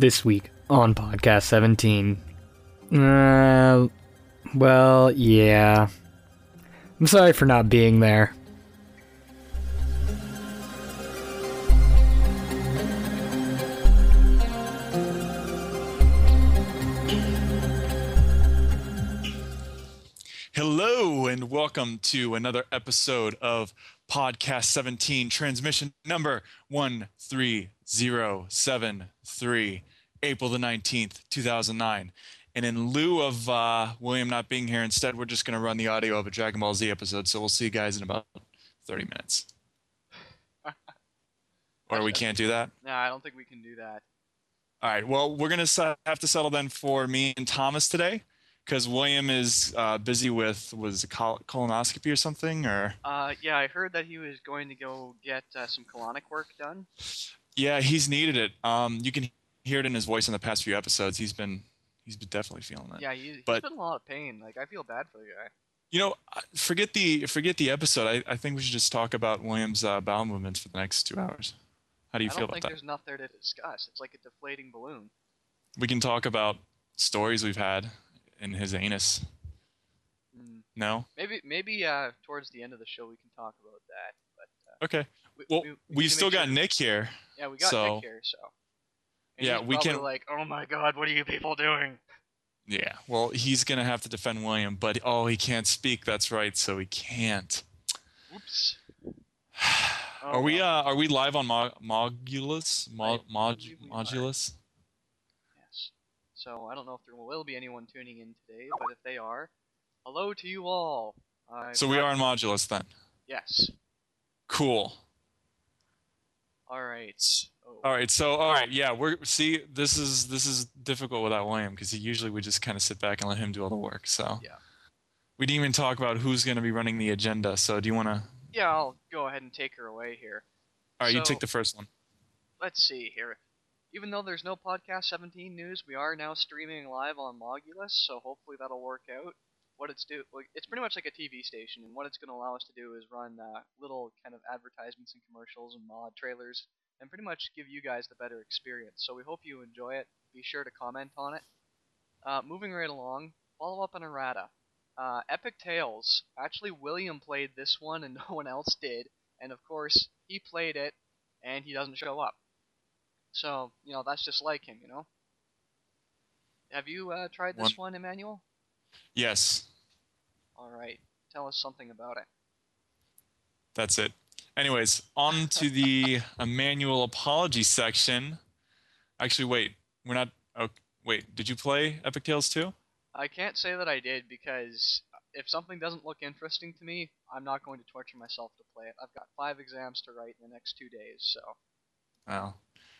This week on Podcast 17. Uh, well, yeah. I'm sorry for not being there. Hello, and welcome to another episode of Podcast 17, transmission number 13073, April the 19th, 2009. And in lieu of uh, William not being here, instead, we're just going to run the audio of a Dragon Ball Z episode. So we'll see you guys in about 30 minutes. or we can't do that? No, I don't think we can do that. All right. Well, we're going to have to settle then for me and Thomas today because William is uh, busy with was it col- colonoscopy or something or Uh, yeah, I heard that he was going to go get uh, some colonic work done. Yeah he's needed it um you can hear it in his voice in the past few episodes he's been he's been definitely feeling it Yeah, he, he's But- been in a lot of pain. Like, I feel bad for the guy. you know forget the forget the episode i, I think we should just talk about william's uh, bowel movements for the next two hours how do you I feel don't about think that there's enough there to discuss. It's like a deflating balloon. we can talk about stories we've had in his anus Mm. no Maybe, maybe uh, towards the end of the show we can talk about that. But uh, okay well we, we, to still got sure- nick here Yeah, we got so- Nick here, so. And Yeah, we can- Like, oh my God, what are you people doing? Yeah, well, he's gonna have to defend William, but oh, he can't speak. That's right, so he can't. Oops. Oh, are we well. uh are we live on Mo- Mogulus? Mo- Mod- we. Modulus? Yes. So I don't know if there will be anyone tuning in today, but if they are, hello to you all. I've So we are on Mogulus then. Yes. Cool. All right. Oh. All right, so oh, all right, yeah, we're see this is this is difficult without William because usually we just kind of sit back and let him do all the work. So Yeah. we didn't even talk about who's gonna be running the agenda. So do you want to? Yeah, I'll go ahead and take her away here. All right, you take the first one. Let's see here. Even though there's no podcast 17 news, we are now streaming live on Mogulus, so hopefully that'll work out. What it's do, like, it's pretty much like a TV station, and what it's going to allow us to do is run uh, little kind of advertisements and commercials and mod trailers, and pretty much give you guys the better experience. So we hope you enjoy it. Be sure to comment on it. Uh, moving right along, follow up on errata. Uh, Epic Talez. Actually, William played this one, and no one else did. And of course, he played it, and he doesn't show up. So, you know, that's just like him, you know? Have you uh, tried this one, Emanuel? Yes, Alright, tell us something about it. that's it. Anyways, on to the Emanuel apology section. Actually, wait, we're not. Oh, wait, did you play Epic Talez 2? I can't say that I did because if something doesn't look interesting to me, I'm not going to torture myself to play it. I've got five exams to write in the next two days, so. Oh.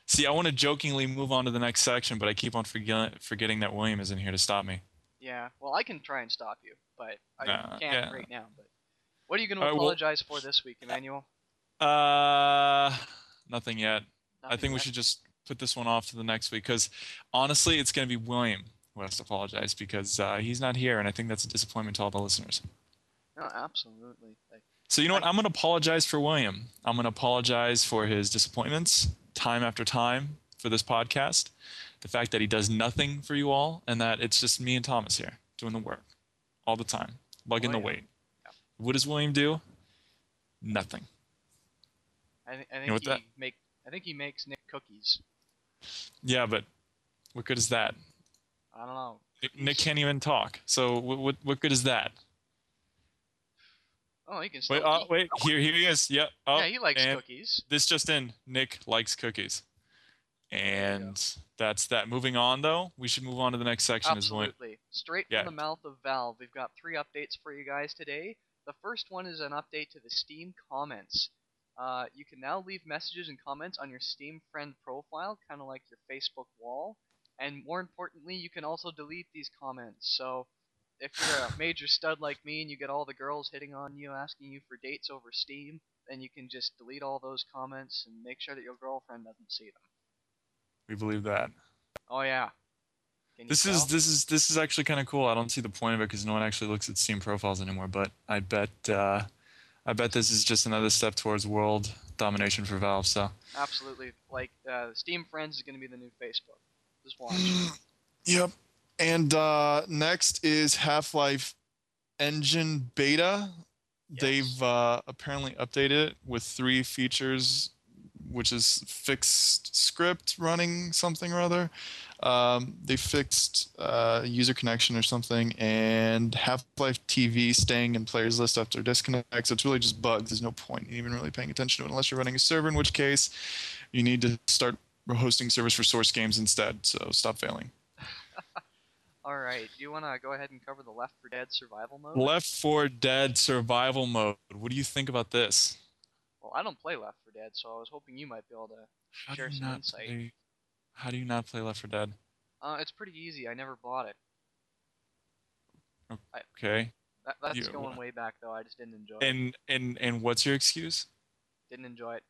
See, I want to jokingly move on to the next section, but I keep on forget- forgetting that William isn't here to stop me. Yeah, well, I can try and stop you, but I Nah, can't yeah. right now. But what are you going to well- apologize for this week, Emanuel? Uh, nothing yet. I Nothing think we should just put this one off to the next week because honestly, it's going to be William who has to apologize because uh, he's not here, and I think that's a disappointment to all the listeners. No, absolutely. Like, So you know what? I'm going to apologize for William. I'm going to apologize for his disappointments time after time for this podcast, the fact that he does nothing for you all, and that it's just me and Thomas here doing the work all the time, lugging the weight. Yeah. What does William do? Nothing. I, th- I think know he that- make I think he makes Nick cookies. Yeah, but what good is that? I don't know. Nick, Nick can't even talk. So what, what what good is that? Oh, he can still Wait, uh, wait, here here he is. Yep. Oh, yeah, he likes cookies. This just in: Nick likes cookies, and that's that. Moving on, though, we should move on to the next section. Is. Absolutely. Straight Yeah. from the mouth of Valve, we've got three updates for you guys today. The first one is an update to the Steam comments. Uh, you can now leave messages and comments on your Steam friend profile, kind of like your Facebook wall. And more importantly, you can also delete these comments. So if you're a major stud like me and you get all the girls hitting on you asking you for dates over Steam, then you can just delete all those comments and make sure that your girlfriend doesn't see them. We believe that. Oh yeah. This is this is this is actually kind of cool. I don't see the point of it because no one actually looks at Steam profiles anymore. But I bet uh, I bet this is just another step towards world domination for Valve. So Absolutely. Like uh, Steam Friends is going to be the new Facebook. Just watch. Yep. And uh, next is Half Life Engine Beta. Yes. They've uh, apparently updated it with three features, which is fixed script running something or other. Um, they fixed uh, user connection or something, and Half Life TV staying in players list after disconnect. So it's really just bugs. There's no point in even really paying attention to it unless you're running a server, in which case you need to start hosting servers for source games instead. So stop failing. All right. Do you want to go ahead and cover the Left 4 Dead survival mode? Left 4 Dead survival mode. What do you think about this? Well, I don't play Left 4 Dead, so I was hoping you might be able to How share some not insight. play? How do you not play Left 4 Dead? Uh, it's pretty easy. I never bought it. Okay. That, that's You- going way back though. I just didn't enjoy it. And and and what's your excuse? Didn't enjoy it.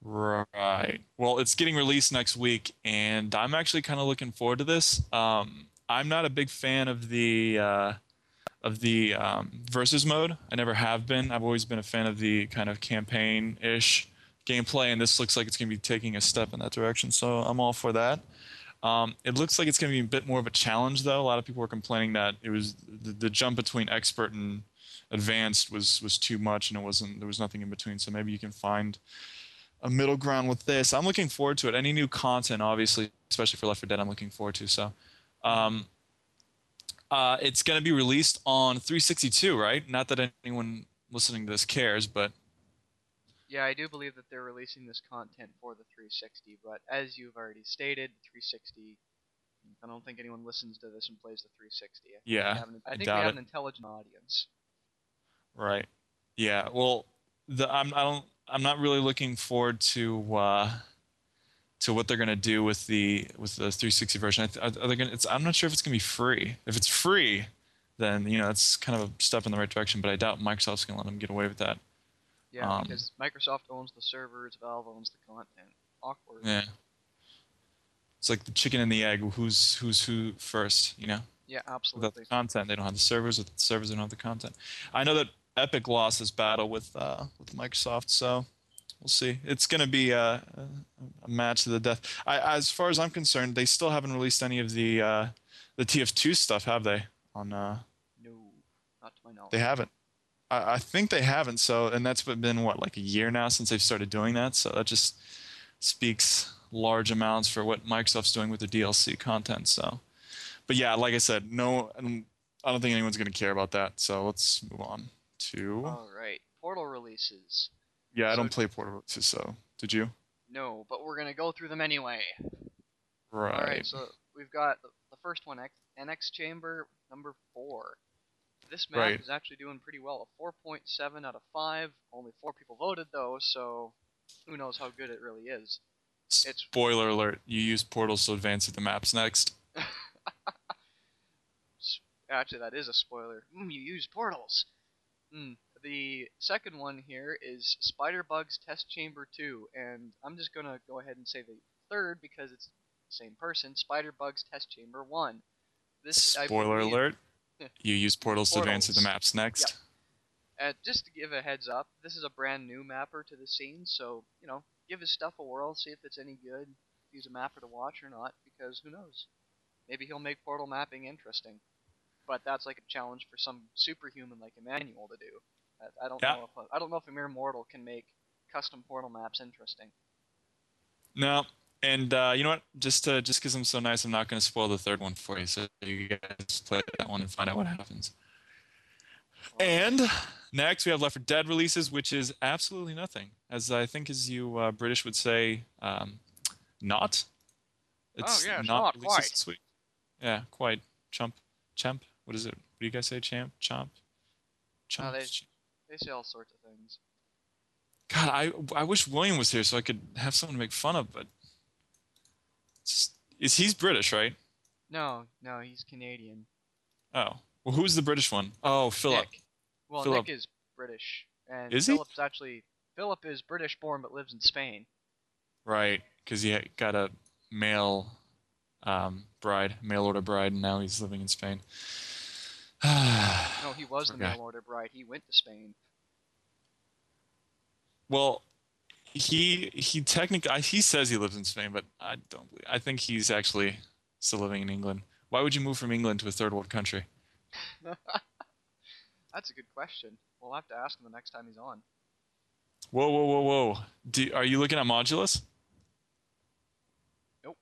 Right. Well, it's getting released next week, and I'm actually kind of looking forward to this. Um, I'm not a big fan of the uh, of the um, versus mode. I never have been. I've always been a fan of the kind of campaign-ish gameplay, and this looks like it's going to be taking a step in that direction. So I'm all for that. Um, it looks like it's going to be a bit more of a challenge, though. A lot of people were complaining that it was the, the jump between expert and advanced was was too much, and it wasn't. There was nothing in between. So maybe you can find a middle ground with this. I'm looking forward to it. Any new content, obviously, especially for Left 4 Dead, I'm looking forward to. So, um, uh, it's going to be released on 362, right? Not that anyone listening to this cares, but Yeah, I do believe that they're releasing this content for the 360, but as you've already stated, 360. I don't think anyone listens to this and plays the 360. I think Yeah, an, I I think we have it. an intelligent audience. right, yeah. Well, the I'm I don't I'm not really looking forward to uh, to what they're going to do with the with the 360 version. Are they gonna, it's, I'm not sure if it's going to be free. If it's free, then you know it's kind of a step in the right direction. But I doubt Microsoft's going to let them get away with that. Yeah, Um, because Microsoft owns the servers, Valve owns the content. Awkward. Yeah. It's like the chicken and the egg. Who's who's who first? You know, Yeah, absolutely. without the content, they don't have the servers. With the servers, they don't have the content. I know that Epic lost this battle with uh, with Microsoft, so we'll see. It's going to be a, a, a match to the death. I, as far as I'm concerned, they still haven't released any of the uh, the TF2 stuff, have they? On uh, No, not to my knowledge. they haven't. I, I think they haven't. So, and that's been what like a year now since they've started doing that. So that just speaks large amounts for what Microsoft's doing with the DLC content. So, but yeah, like I said, no, I don't think anyone's going to care about that. So let's move on to. All right, Portal releases. Yeah, I don't play Portal. So did you? No, but we're gonna go through them anyway. Right. All right, so we've got the, first one, NX Chamber number four. This map Right. is actually doing pretty well, a 4.7 out of 5. Only four people voted though, so who knows how good it really is. it's- Spoiler alert: You use portals to advance through the maps next. Actually, that is a spoiler. Mm, you use portals. Mm. The second one here is Spider Bugs Test Chamber 2, and I'm just gonna go ahead and say the third because it's the same person. Spider Bugs Test Chamber 1. This Spoiler believe- alert: You use portals, to advance through the maps next. Uh, just to give a heads up, this is a brand new mapper to the scene, so you know, give his stuff a whirl, see if it's any good. If he's a mapper to watch or not, because who knows? Maybe he'll make portal mapping interesting. But that's like a challenge for some superhuman like Emanuel to do. I, I don't Yeah. know if a, I don't know if a mere mortal can make custom portal maps interesting. No, and uh, you know what? Just uh, just because I'm so nice, I'm not going to spoil the third one for you. So you guys play that one and find out what happens. And next we have Left 4 Dead releases, which is absolutely nothing, as I think as you uh, British would say, um, not. It's Oh, yeah, it's not not quite. this week. Yeah, quite. Chump, champ. What is it? What do you guys say? Champ, chomp, chomp. they- They say all sorts of things. God, I I wish William was here so I could have someone to make fun of, but is he's British, right? No, no, he's Canadian. Oh, well, who's the British one? Oh, Philip. Nick. Well, Philip. Nick is British, and Is he? Philip's actually Philip is British born but lives in Spain. Right, because he got a male um, bride, mail order bride, and now he's living in Spain. No, he was the Okay. mail order bride. He went to Spain. well, he he technically he says he lives in Spain, but I don't believe. I think he's actually still living in England. Why would you move from England to a third world country? That's a good question. We'll have to ask him the next time he's on. Whoa, whoa, whoa, whoa! Do, are you looking at Mogulus? Nope.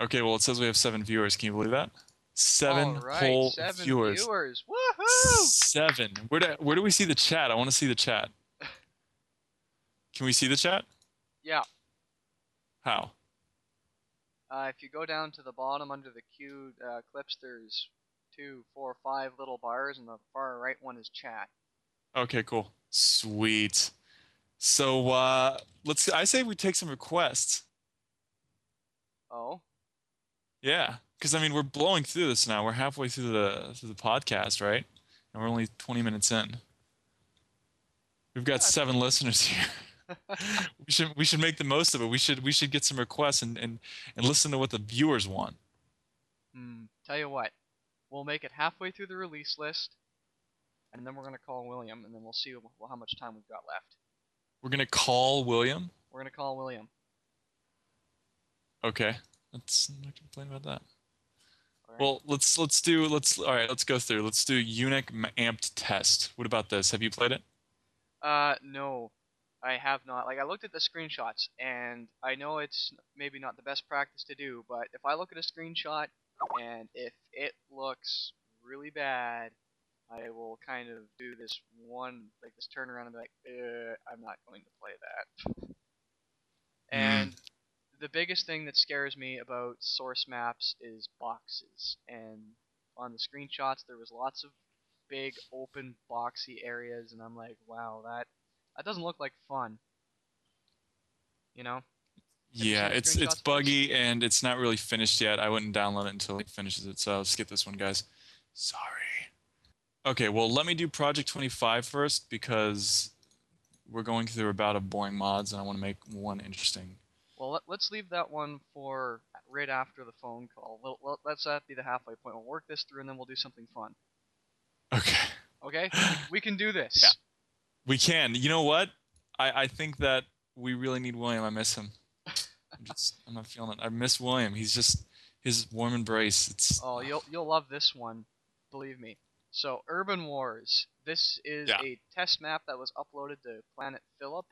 Okay, well it says we have seven viewers. Can you believe that? Seven right, whole seven viewers. viewers. Woohoo! Seven. Where do where do we see the chat? I want to see the chat. Can we see the chat? Yeah. How? Uh, if you go down to the bottom under the queued uh, clips, there's two, four, five little bars, and the far right one is chat. Okay, cool. Sweet. So uh let's I say we take some requests. Oh, Yeah. Because I mean we're blowing through this now. We're halfway through the through the podcast, right? And we're only twenty minutes in. We've got seven listeners here. we should we should make the most of it. We should we should get some requests and, and, and listen to what the viewers want. hmm. Tell you what, we'll make it halfway through the release list, and then we're gonna call William, and then we'll see how much time we've got left. We're gonna call William. We're gonna call William. Okay. Let's not complain about that. Well, let's let's do let's all right. Let's go through. Let's do Unic m- amped test. What about this? Have you played it? Uh, no, I have not. Like, I looked at the screenshots, and I know it's maybe not the best practice to do, but if I look at a screenshot, and if it looks really bad, I will kind of do this one, like this turnaround and be like, uh, I'm not going to play that. And the biggest thing that scares me about source maps is boxes. And on the screenshots, there was lots of big open boxy areas, and I'm like, wow, that that doesn't look like fun. You know? you Yeah, the it's it's buggy and it's not really finished yet. I wouldn't download it until it finishes it. So I'll skip this one, guys. Sorry. Okay, well let me do Project 25 first because we're going through about a boring mods and I want to make one interesting. Well, let, let's leave that one for right after the phone call. We'll, well, let's that be the halfway point. We'll work this through, and then we'll do something fun. Okay. Okay? we can do this. Yeah. We can. You know what? I, I think that we really need William. I miss him. I'm just I'm not feeling it. I miss William. He's just his warm embrace. It's Oh, you'll you'll love this one, believe me. So, Urban Wars. This is Yeah. a test map that was uploaded to Planet Phillip.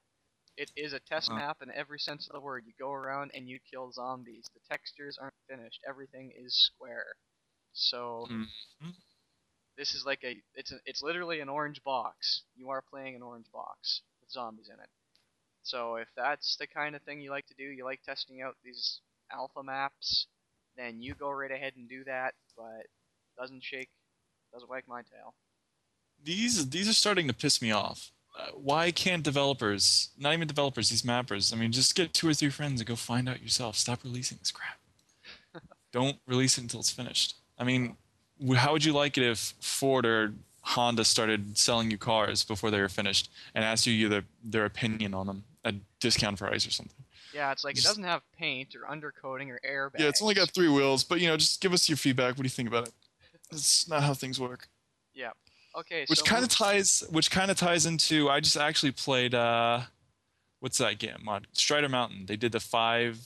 It is a test Uh. map in every sense of the word. You go around and you kill zombies. The textures aren't finished. Everything is square. So Mhm. this is like a it's a, it's literally an orange box. You are playing an orange box with zombies in it. So if that's the kind of thing you like to do, you like testing out these alpha maps, then you go right ahead and do that. But doesn't shake, doesn't wag my tail. these these are starting to piss me off. Why can't developers, not even developers, these mappers, I mean, just get two or three friends and go find out yourself. Stop releasing this crap. Don't release it until it's finished. I mean, how would you like it if Ford or Honda started selling you cars before they were finished and asked you their, their opinion on them at discount price or something? Yeah, it's like it doesn't have paint or undercoating or airbags. Yeah, it's only got three wheels, but you know, just give us your feedback. What do you think about it? That's not how things work. Yeah. Okay. which so kind of ties which kind of ties into i just actually played uh what's that game mod strider mountain they did the five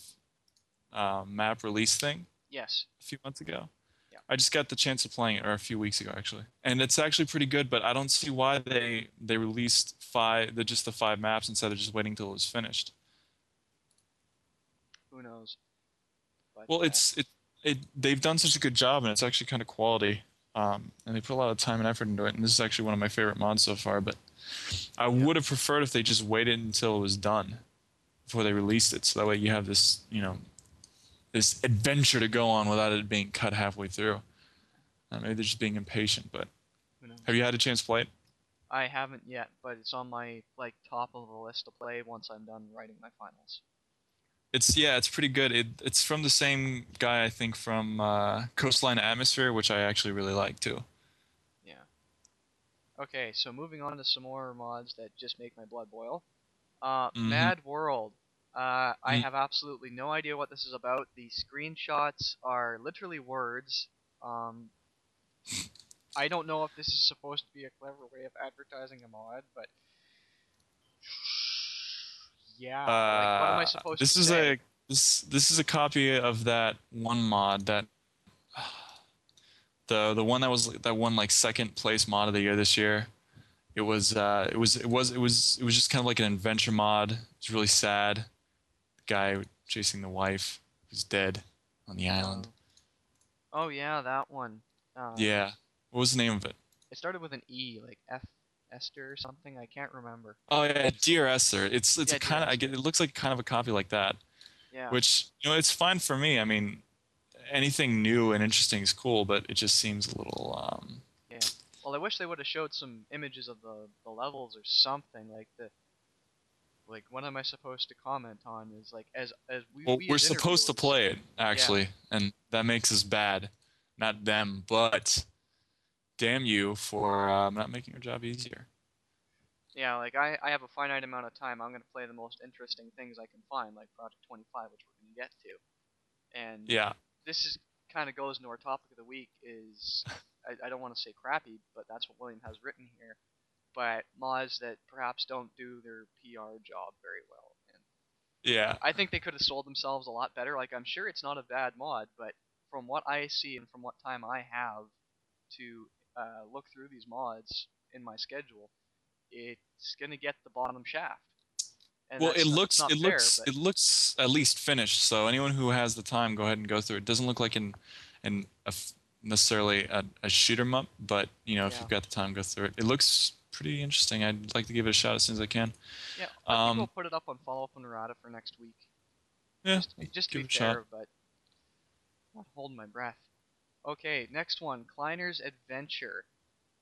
uh, map release thing Yes. a few months ago Yeah. i just got the chance of playing it or a few weeks ago actually and it's actually pretty good but i don't see why they they released five the just the five maps instead of just waiting till it was finished Who knows? But, well it's it, it they've done such a good job and it's actually kind of quality um, and they put a lot of time and effort into it and this is actually one of my favorite mods so far but i would have preferred if they just waited until it was done before they released it so that way you have this you know this adventure to go on without it being cut halfway through. Maybe they're just being impatient but have you had a chance to play it? I haven't yet, but it's on my like top of the list to play once I'm done writing my finals. It's yeah it's pretty good it, it's from the same guy i think from uh, coastline atmosphere which i actually really like too Yeah. Okay, so moving on to some more mods that just make my blood boil. Uh, Mhm. Mad World. Uh, I Mm. have absolutely no idea what this is about. The screenshots are literally words. Um, I don't know if this is supposed to be a clever way of advertising a mod, but Yeah. like, what am I Uh, supposed this to is say? a this this is a copy of that one mod that the the one that was that won like second place mod of the year this year. It was uh it was it was it was it was just kind of like an adventure mod. It's really sad. The guy chasing the wife who's dead on the island. Oh. Oh yeah, that one. Uh, Yeah. What was the name of it? It started with an E, like F Esther or something. I can't remember. Oh yeah, Dear Esther. It's it's Yeah, a kind of I get it looks like kind of a copy like that. Yeah. Which you know it's fine for me. I mean, anything new and interesting is cool, but it just seems a little um yeah. Well, I wish they would have showed some images of the, the levels or something like the. Like, what am I supposed to comment on? Is like as as we. well, we we're supposed to play it actually, and that makes us bad, not them. But damn you for um, not making your job easier. Yeah, like I, I have a finite amount of time. I'm gonna play the most interesting things I can find, like Project 25, which we're gonna get to. And Yeah, this is kind of goes into our topic of the week. Is I, I don't want to say crappy, but that's what William has written here. But mods that perhaps don't do their PR job very well. And yeah, I think they could have sold themselves a lot better. Like I'm sure it's not a bad mod, but from what I see and from what time I have to uh, look through these mods in my schedule, it's gonna get the bottom shaft. And well, it not- looks it fair, looks but- it looks at least finished. So anyone who has the time, go ahead and go through it. Doesn't look like an an a f necessarily a, a shoot 'em up, but you know if Yeah. you've got the time, go through it. It looks pretty interesting. I'd like to give it a shot as soon as I can. yeah. I think we'll um, put it up on follow up on errata for next week. Yeah, just to be, just to give be it a shot. fair, but not holding my breath. Okay, next one, Kleiner's Adventure.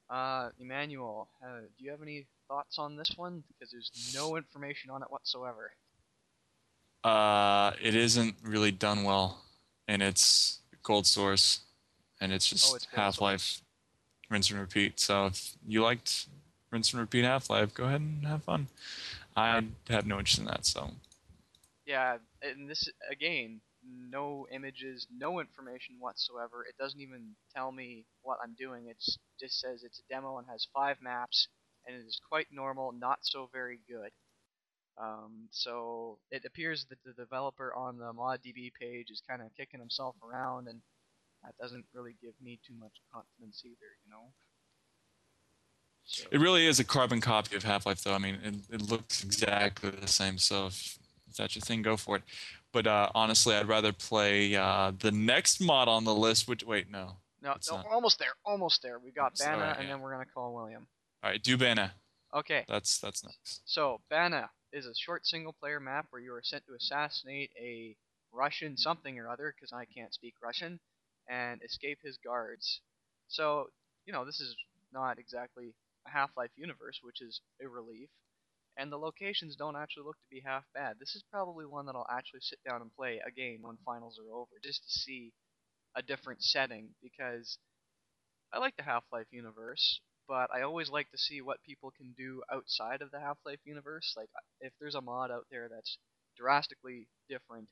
Uh, Emanuel, uh, do you have any thoughts on this one? Because there's no information on it whatsoever. Uh, it isn't really done well, and it's gold source, and it's just Oh, Half Life, rinse and repeat. So if you liked rinse and repeat Half Life, go ahead and have fun. I have no interest in that, so Yeah, and this again, no images, no information whatsoever. It doesn't even tell me what I'm doing. It just says it's a demo and has five maps, and it is quite normal, not so very good. Um, so it appears that the developer on the ModDB page is kind of kicking himself around, and that doesn't really give me too much confidence either, you know. So, it really is a carbon copy of Half Life, though. I mean, it, it looks exactly the same. So if, that's your thing, go for it. But uh, honestly, I'd rather play uh, the next mod on the list. Which wait, no. no, no, not. almost there, almost there. We got Bana, and yeah. then we're gonna call William. All right, do Bana. Okay. That's that's next. So, Bana is a short single player map where you are sent to assassinate a Russian something or other, because I can't speak Russian, and escape his guards. So, you know, this is not exactly a Half Life universe, which is a relief, and the locations don't actually look to be half bad. This is probably one that I'll actually sit down and play again when finals are over, just to see a different setting, because I like the Half Life universe, but I always like to see what people can do outside of the Half-Life universe. Like if there's a mod out there that's drastically different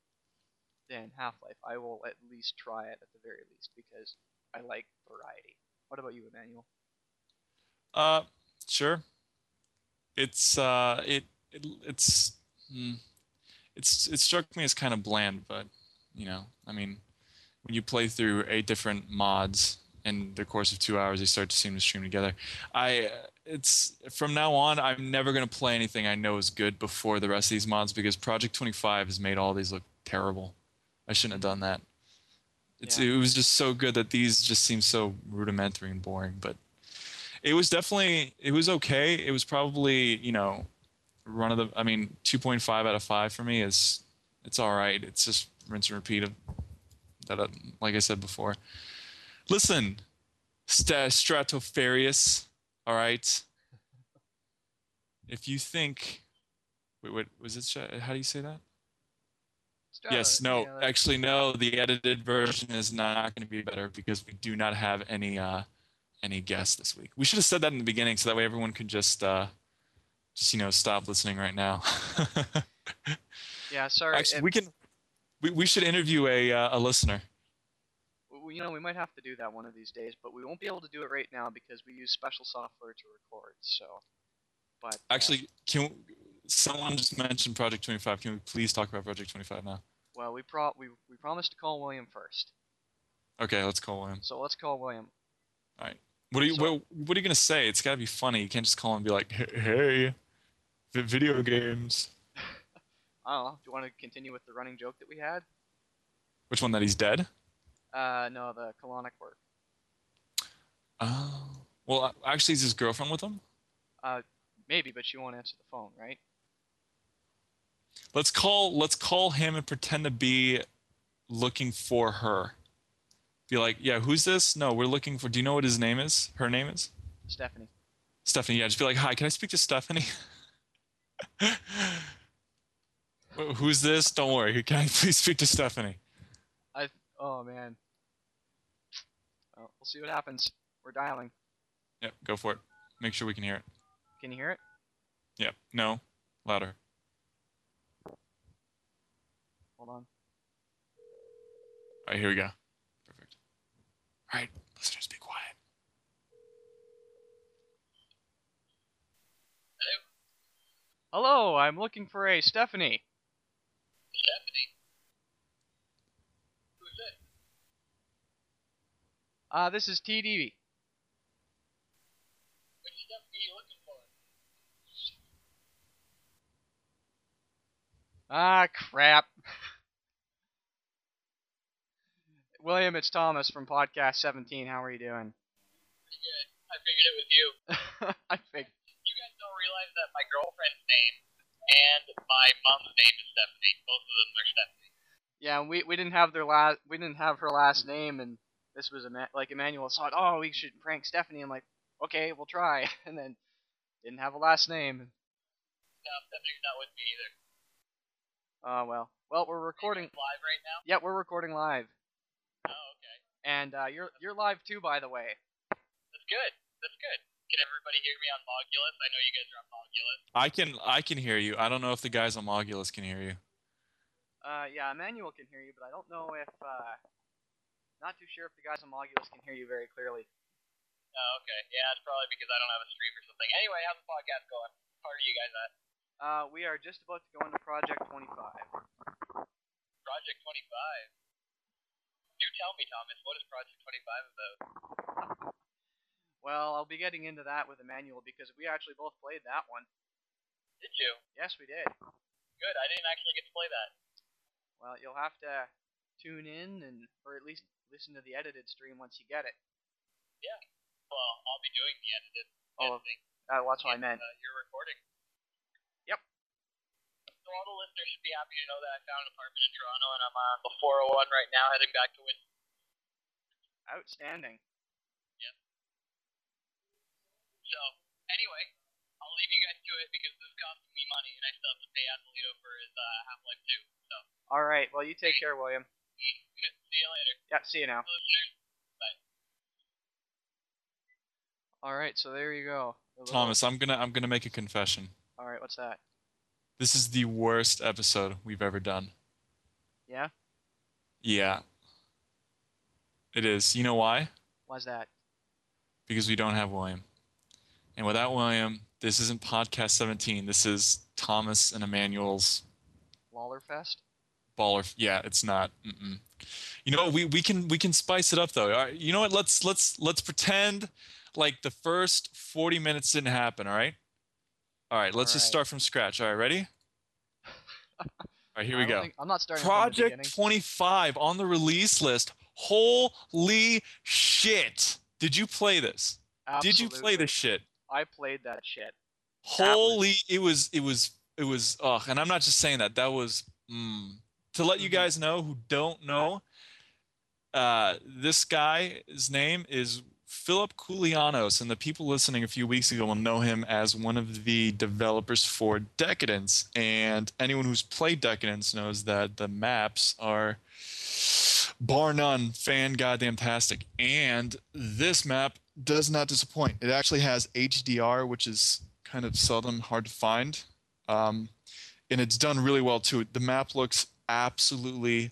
than Half-Life, I will at least try it at the very least because I like variety. What about you, Emanuel? Uh, sure. It's uh, it, it it's hmm, it's it struck me as kind of bland, but you know, I mean, when you play through eight different mods in the course of two hours, they start to seem to stream together. I it's from now on, I'm never gonna play anything I know is good before the rest of these mods because Project 25 has made all these look terrible. I shouldn't have done that. It's Yeah. it was just so good that these just seem so rudimentary and boring, but it was definitely it was okay. It was probably you know run of the. I mean, two point five out of five for me is it's all right. It's just rinse and repeat of that. uh, Like I said before, listen, St- Stratofarius. All right. If you think, wait, what was it? How do you say that? yes, no, Yeah, actually, no. The edited version is not going to be better because we do not have any uh, any guests this week. We should have said that in the beginning, so that way everyone could just uh, just you know stop listening right now. yeah. Sorry. actually, we can. We, we should interview a uh, a listener. you know, we might have to do that one of these days, but we won't be able to do it right now because we use special software to record. So, But uh, Actually, can someone just mentioned Project 25? Can we please talk about Project 25 now? well, we pro we we promised to call William first, Okay, let's call him. so let's call William. What are you what, what are you gonna say? It's gotta be funny. You can't just call him and be like, "Hey, hey vi- video games." I don't know. Do you want to continue with the running joke that we had? Which one? That he's dead? Uh, no, the colonic work. Oh. Well, actually, is his girlfriend with him? Uh, maybe, but she won't answer the phone, right? Let's call let's call him and pretend to be looking for her. Be like, yeah, who's this? No, we're looking for. Do you know what his name is? Her name is Stephanie. Stephanie. Yeah, just be like, hi, can I speak to Stephanie? Who's this? Don't worry. Can I please speak to Stephanie? I. Oh man. Well, we'll see what happens. We're dialing. Yep, go for it. Make sure we can hear it. Can you hear it? Yep. No, louder. Hold on. All right, here we go. Perfect. All right, listeners, be quiet. Hello, I'm looking for a Stephanie. Stephanie. Who's it? Uh, this is TDV. Which Stephanie are you looking for? Ah, crap. William, it's Thomas from Podcast 17. How are you doing? Pretty good. I figured it was you. I figured. You guys don't realize that my girlfriend's name and my mom's name is Stephanie. Both of them are Stephanie. Yeah, we we didn't have their last we didn't have her last name, and this was Emma- like Emanuel thought, oh, we should prank Stephanie. I'm like, okay, we'll try, and then didn't have a last name. No, Stephanie's not with me either. Oh well. Well, we're recording. Live right now? Yeah, we're recording live. And uh, you're you're live too, by the way. That's good. That's good. Can everybody hear me on Mogulus? I know you guys are on Mogulus. I can I can hear you. I don't know if the guys on Mogulus can hear you. Uh, yeah, Emanuel can hear you, but I don't know if uh, not too sure if the guys on Mogulus can hear you very clearly. Oh, okay. Yeah, it's probably because I don't have a stream or something. Anyway, how's the podcast going? How are you guys at? Uh, we are just about to go into Project 25. Project 25. Tell me, Thomas, what is Project 25 about? Well, I'll be getting into that with Emanuel because we actually both played that one. Did you? Yes, we did. Good. I didn't actually get to play that. Well, you'll have to tune in and, or at least listen to the edited stream once you get it. Yeah. Well, I'll be doing the edited Oh, editing. uh, that's what I meant. Uh, you're recording. Yep. So all the listeners should be happy to know that I found an apartment in Toronto and I'm on the 401 right now, heading back to Win. Outstanding. Yep. So anyway, I'll leave you guys to it because this is costing me money and I still have to pay Adelito for his uh, Half-Life 2. So All right. Well, you take care, William. see you later, Yeah. See you now. listeners. All right. So there you go. Thomas, I'm gonna I'm gonna make a confession. All right. What's that? This is the worst episode we've ever done. Yeah. Yeah. It is. You know why? Why's that? Because we don't have William. And without William, this isn't podcast 17. This is Thomas and Emanuel's Lawlerfest. baller. Yeah, it's not. Mm-mm. You know, we, we can we can spice it up though. All right, you know what? Let's let's let's pretend like the first 40 minutes didn't happen. All right. All right. Let's just right. start from scratch. All right. Ready? All right. Here I we go. think- I'm not starting Project 25 on the release list. Holy shit! Did you play this? Absolutely. Did you play this shit? I played that shit. That was- Holy! It was. It was. It was. Ugh. And I'm not just saying that. That was. Mm. To let you Mhm. guys know who don't know, uh, this guy, his name is Philip Koulianos, and the people listening a few weeks ago will know him as one of the developers for Decadence. And anyone who's played Decadence knows that the maps are bar none fan goddamn tastic. And this map does not disappoint. It actually has HDR, which is kind of seldom hard to find. Um, and it's done really well too. The map looks absolutely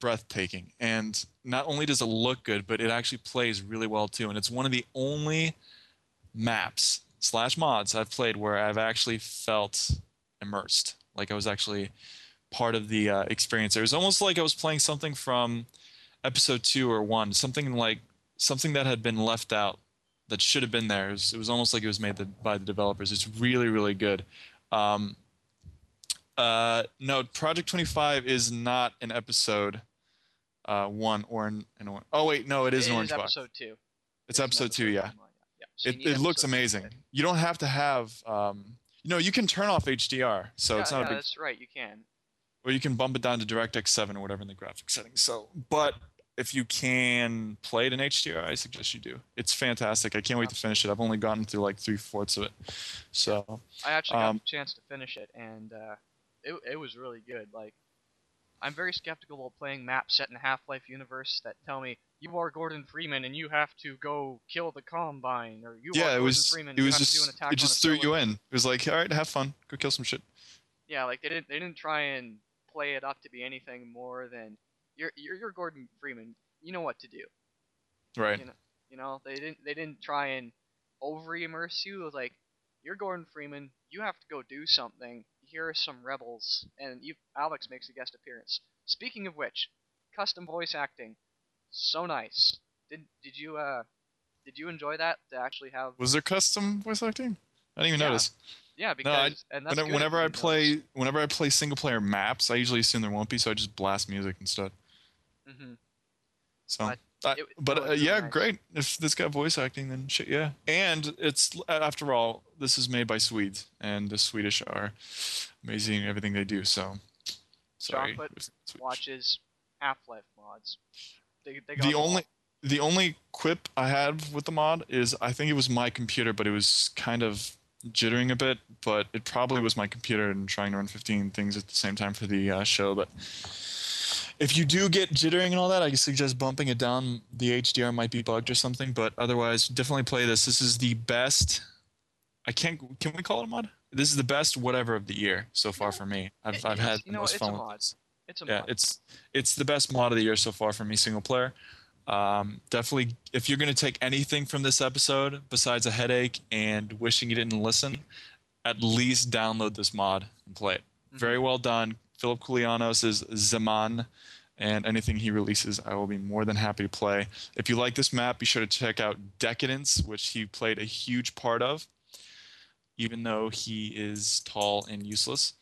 breathtaking. And not only does it look good, but it actually plays really well too. And it's one of the only maps slash mods I've played where I've actually felt immersed, like I was actually part of the uh, experience. It was almost like I was playing something from episode two or one, something like something that had been left out that should have been there. It was, it was almost like it was made the, by the developers. It's really, really good. Um, uh, no, Project 25 is not an episode uh, one or an, an one. Oh wait, no, it is It an is Orange Box. episode two. It's an episode two, yeah. one, yeah. So It, it looks episode two amazing. You don't have to have, um, you know, you can turn off HDR, so yeah, it's not yeah, a big, that's right. You can. or you can bump it down to DirectX 7 or whatever in the graphics settings. So, but if you can play it in HDR, I suggest you do. It's fantastic. I can't wait to finish it. I've only gotten through like three fourths of it. So, I actually got Um, the chance to finish it, and uh, it it was really good. Like, I'm very skeptical of playing maps set in Half-Life universe that tell me you are Gordon Freeman and you have to go kill the Combine, or you are yeah, it Gordon was, Freeman. it you was have to do just, an attack it just threw you in. It was like, all right, have fun. Go kill some shit. Yeah, like they didn't they didn't try and play it up to be anything more than you're you're, you're Gordon Freeman. You know what to do. Right. You know, you know they didn't they didn't try and over immerse you. It was like you're Gordon Freeman. You have to go do something. Here are some rebels, and you, Alex makes a guest appearance. Speaking of which, custom voice acting, so nice. Did did you uh did you enjoy that to actually have? Was there custom voice acting? I didn't even Yeah, notice. Yeah, because No, I- and that's Whenever, whenever I notice. play, whenever I play single player maps, I usually assume there won't be, so I just blast music instead. Mhm. So, But I- it- but no, uh, yeah, nice. great. If this got voice acting, then shit, yeah. And it's after all, this is made by Swedes, and the Swedish are amazing everything they do. So, sorry. Chocolate watches Half-Life mods. They, they got The them only the only quip I had with the mod is I think it was my computer, but it was kind of jittering a bit. But it probably was my computer and trying to run 15 things at the same time for the uh, show. But if you do get jittering and all that, I suggest bumping it down. The HDR might be bugged or something, but otherwise, definitely play this. This is the best. I can't. Can we call it a mod? This is the best whatever of the year so far for me. I've It I've had You the know, most it's fun a with this It's a yeah mod. it's it's the best mod of the year so far for me single player um, definitely if you're going to take anything from this episode besides a headache and wishing you didn't listen at least download this mod and play it very well done philip koulianos is zaman and anything he releases i will be more than happy to play. If you like this map be sure to check out decadence which he played a huge part of even though he is tall and useless.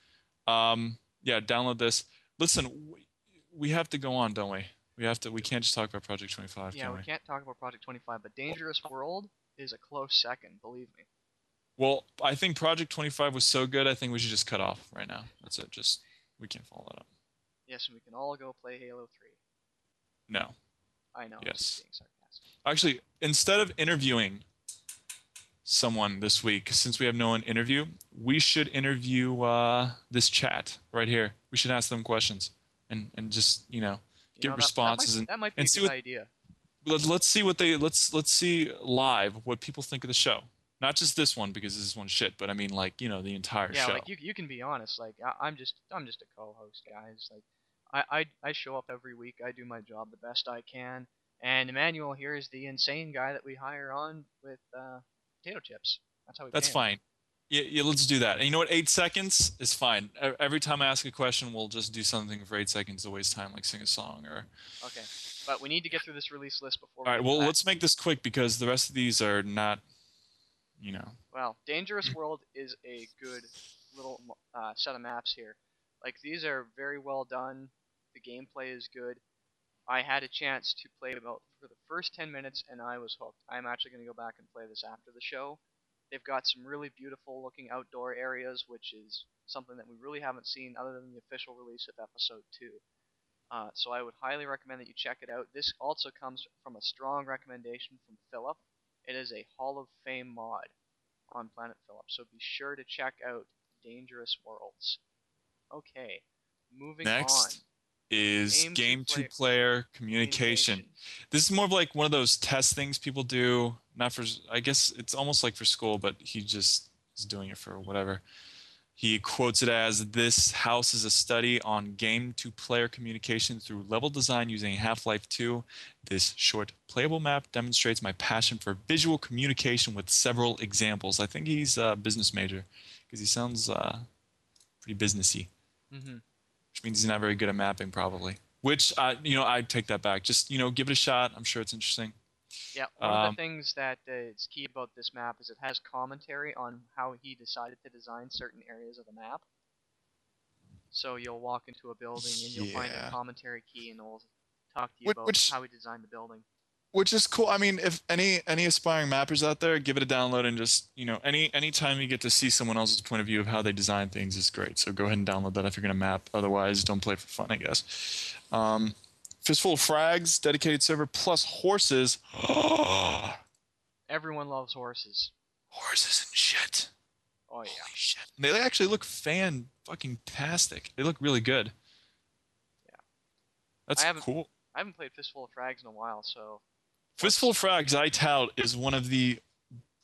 Um, yeah download this. Listen we, we have to go on don't we? We have to we can't just talk about project 25 yeah, can we we? can't talk about Project 25, but Dangerous World is a close second, believe me. well i think project 25 was so good i think we should just cut off right now. That's it just we can't follow that up Yes, and we can all go play Halo 3. no I know. Yes. actually instead of interviewing someone this week since we have no one interview we should interview uh, this chat right here we should ask them questions and and just you know You Get know, responses That, and- might, that might be and a good what- idea. let, let's see what they let's let's see live what people think of the show not just this one because this is one shit but i mean like you know the entire Yeah, show like you, you can be honest. Like I, I'm just I'm just a co-host, guys. Like I, I I show up every week. I do my job the best I can. And Emanuel here is the insane guy that we hire on with uh, potato chips. That's how we. that's fine yeah, yeah let's do that and you know what eight seconds is fine every time i ask a question we'll just do something for eight seconds to waste time like sing a song or Okay, but we need to get through this release list before. all right well that. let's make this quick because the rest of these are not you know Well, Dangerous World is a good little uh, set of maps here. Like these are very well done. The gameplay is good. I had a chance to play about for the first 10 minutes and I was hooked. I'm actually going to go back and play this after the show. They've got some really beautiful looking outdoor areas, which is something that we really haven't seen other than the official release of episode 2. Uh, so I would highly recommend that you check it out. This also comes from a strong recommendation from Philip. It is a Hall of Fame mod on Planet Phillip, so be sure to check out Dangerous Worlds. Okay, moving Next is Game game, to two player- player on. communication this is more of like one of those test things people do not for i guess it's almost like for school but he just is doing it for whatever He quotes it as This house is a study on game to player communication through level design using Half Life 2. This short playable map demonstrates my passion for visual communication with several examples. I think he's a business major because he sounds uh, pretty businessy, Mm-hmm. which means he's not very good at mapping, probably. Which, uh, you know, I'd take that back. Just, you know, give it a shot. I'm sure it's interesting. Yeah, one of Um, the things that uh, is key about this map is it has commentary on how he decided to design certain areas of the map. So you'll walk into a building and you'll find a commentary key and it'll talk to you Which- about which- how he designed the building. which is cool. I mean, if any any aspiring mappers out there, give it a download and just you know any anytime you get to see someone else's point of view of how they design things is great. So go ahead and download that if you're gonna map. Otherwise, don't play for fun, I guess. Um, Fistful of Frags, dedicated server plus horses. Everyone loves horses. horses and shit. Oh yeah. Holy shit! And they actually look fan fucking tastic. They look really good. Yeah. That's I cool. I haven't played Fistful of Frags in a while, so Fistful of Frags, I tout, is one of the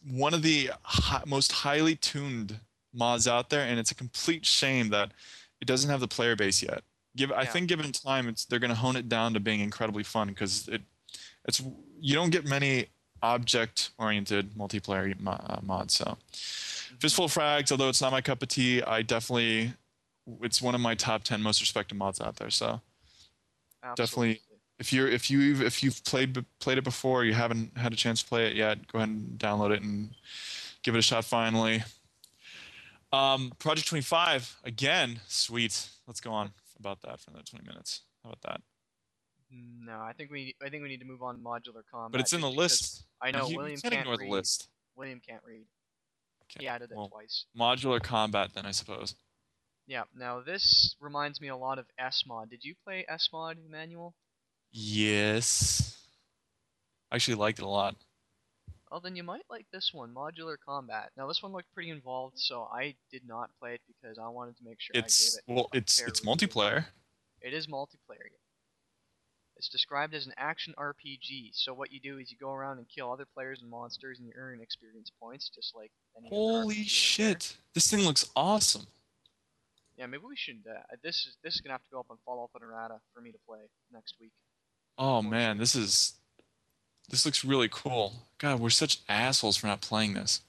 one of the hi- most highly tuned mods out there, and it's a complete shame that it doesn't have the player base yet. Give, I think, given time, it's they're going to hone it down to being incredibly fun because it, it's you don't get many object-oriented multiplayer mo- uh, mods. So, Fistful of Frags, although it's not my cup of tea, I definitely it's one of my top ten most respected mods out there. So Definitely. if you're if you if you've played played it before, you haven't had a chance to play it yet, go ahead and download it and give it a shot. Finally, um, Project Twenty Five again, sweet. Let's go on about that for another twenty minutes. How about that? No, I think we I think we need to move on to modular combat. But it's in the list. I know you, William can't can't ignore read. the list. William can't read. Okay. He added it well, twice. modular combat, then I suppose. Yeah. Now this reminds me a lot of SMod. Did you play SMod, Emanuel? Yes, I actually liked it a lot. Oh, then you might like this one, Modular Combat. Now this one looked pretty involved, so I did not play it because I wanted to make sure It's I gave it. well, it's it's review. multiplayer. It is multiplayer. It's described as an action RPG. So what you do is you go around and kill other players and monsters, and you earn experience points, just like any other RPG out Holy shit! This thing looks awesome. Yeah, maybe we should. Uh, this is this is gonna have to go up on Follow-up and Errata for me to play next week. Oh man, this is this looks really cool. God, we're such assholes for not playing this.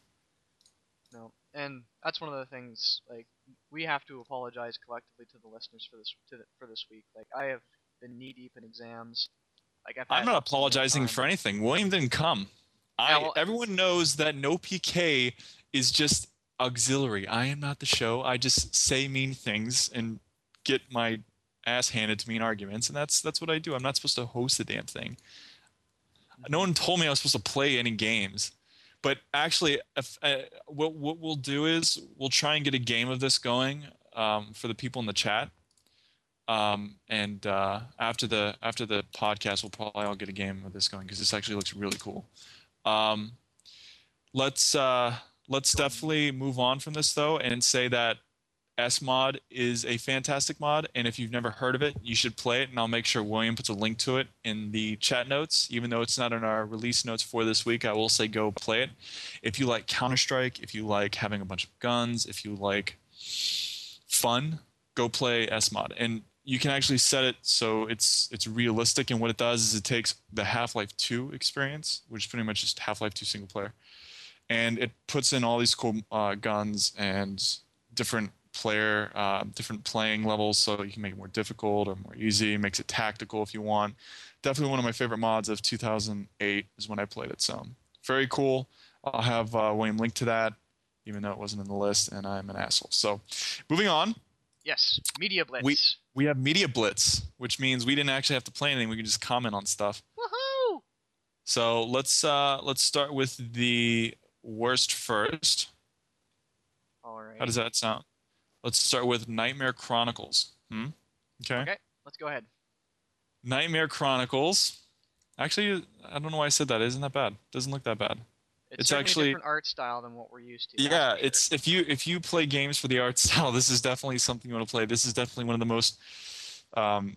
No, and that's one of the things. Like we have to apologize collectively to the listeners for this to the, for this week. Like I have been knee deep in exams. Like I've I'm not apologizing for anything. William didn't come. I Yeah, well- everyone knows that no PK is just auxiliary. I am not the show. I just say mean things and get my ass handed to me in arguments, and that's that's what I do. I'm not supposed to host the damn thing. No one told me I was supposed to play any games. But actually, if, uh, what what we'll do is we'll try and get a game of this going um, for the people in the chat. Um, and uh, after the after the podcast, we'll probably all get a game of this going because this actually looks really cool. Um, let's uh, let's definitely move on from this though and say that S mod is a fantastic mod, and if you've never heard of it, you should play it. And I'll make sure William puts a link to it in the chat notes, even though it's not in our release notes for this week. I will say go play it. If you like Counter Strike, if you like having a bunch of guns, if you like fun, go play S mod. And you can actually set it so it's it's realistic. And what it does is it takes the Half Life 2 experience, which is pretty much just Half Life 2 single player, and it puts in all these cool uh, guns and different player uh, different playing levels so you can make it more difficult or more easy it makes it tactical if you want. Definitely one of my favorite mods of 2008 is when i played it so very cool. I'll have uh, william link to that even though it wasn't in the list and i'm an asshole. So moving on. Yes, Media Blitz. We- we have media blitz which means we didn't actually have to play anything we can just comment on stuff. Woohoo! so let's uh let's start with the worst first. All right. how does that sound let's start with nightmare chronicles hmm okay Okay, let's go ahead. Nightmare Chronicles. Actually, I don't know why I said that. Isn't that bad? Doesn't look that bad. It's, It's actually- a different art style than what we're used to. Yeah, sure. it's if you if you play games for the art style, this is definitely something you want to play. This is definitely one of the most um,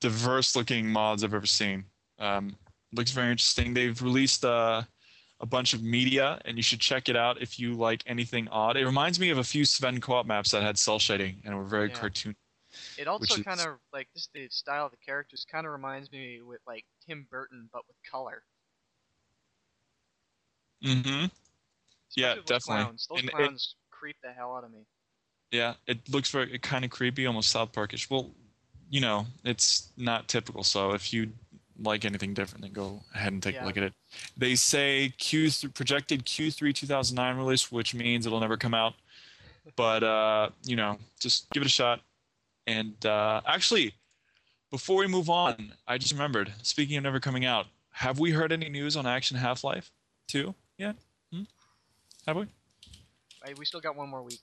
diverse looking mods I've ever seen. Um, looks very interesting. They've released uh, a bunch of media, and you should check it out if you like anything odd. It reminds me of a few Sven co-op maps that had cell shading and were very Yeah. cartoon. It also kind of like just the style of the characters kind of reminds me with like Tim Burton, but with color. Mm-hmm. Yeah, Especially definitely. Clowns. Those And it- clowns creep the hell out of me. Yeah, it looks very kind of creepy, almost South Parkish. Well, you know, it's not typical. So if you like anything different, then go ahead and take Yeah. a look at it. They say Q projected Q3 2009 release, which means it'll never come out. But uh, you know, just give it a shot. And uh, actually, before we move on, I just remembered. Speaking of never coming out, have we heard any news on Action Half Life 2 yet? Hmm? Have we? Right, we still got one more week.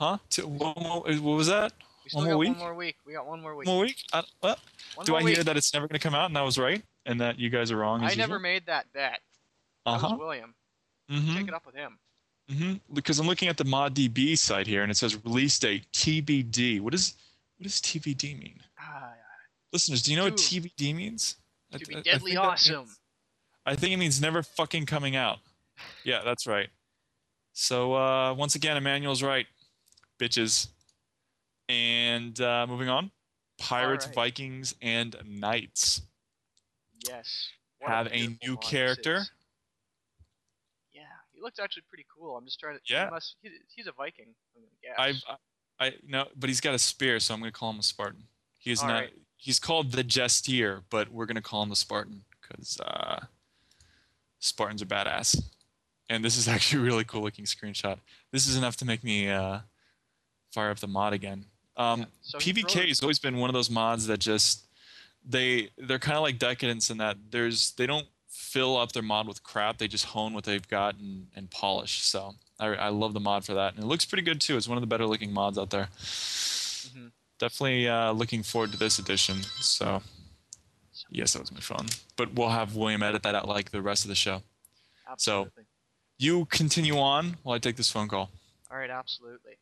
Huh? Two, what, what what was that? We still One got more one week? more week. We got one more week. One more week? I, what? One Do I week. hear that it's never going to come out and I was right and that you guys are wrong? I never made that bet. Uh huh. William. Mm-hmm. Take it up with him. Mm-hmm. Because I'm looking at the ModDB site here and it says release date TBD. What is what does TBD mean? Ah, Listeners, do you know what TBD means? I- to be I deadly think awesome. means- I think it means never fucking coming out. Yeah, that's right. So uh, once again, Emanuel's right, bitches. And uh, moving on, Pirates, right. Vikings, and Knights. Yes. What have a beautiful new character. Yeah, he looks actually pretty cool. I'm just trying to. Yeah. Must, he, he's a Viking. I'm. I've I, I no, but he's got a spear, so I'm gonna call him a Spartan. He is All not. right. He's called the Gestir, but we're gonna call him the Spartan because uh, Spartans are badass. And this is actually a really cool looking screenshot. This is enough to make me uh, fire up the mod again. Um, Yeah, so PVK has always been one of those mods that just they they're kind of like decadence in that there's they don't fill up their mod with crap. They just hone what they've got and, and polish. So I, I love the mod for that, and it looks pretty good too. It's one of the better looking mods out there. Mhm. Definitely uh, looking forward to this edition. So yes, that was my phone, but we'll have William edit that out like the rest of the show. Absolutely. You continue on while I take this phone call. All right, absolutely.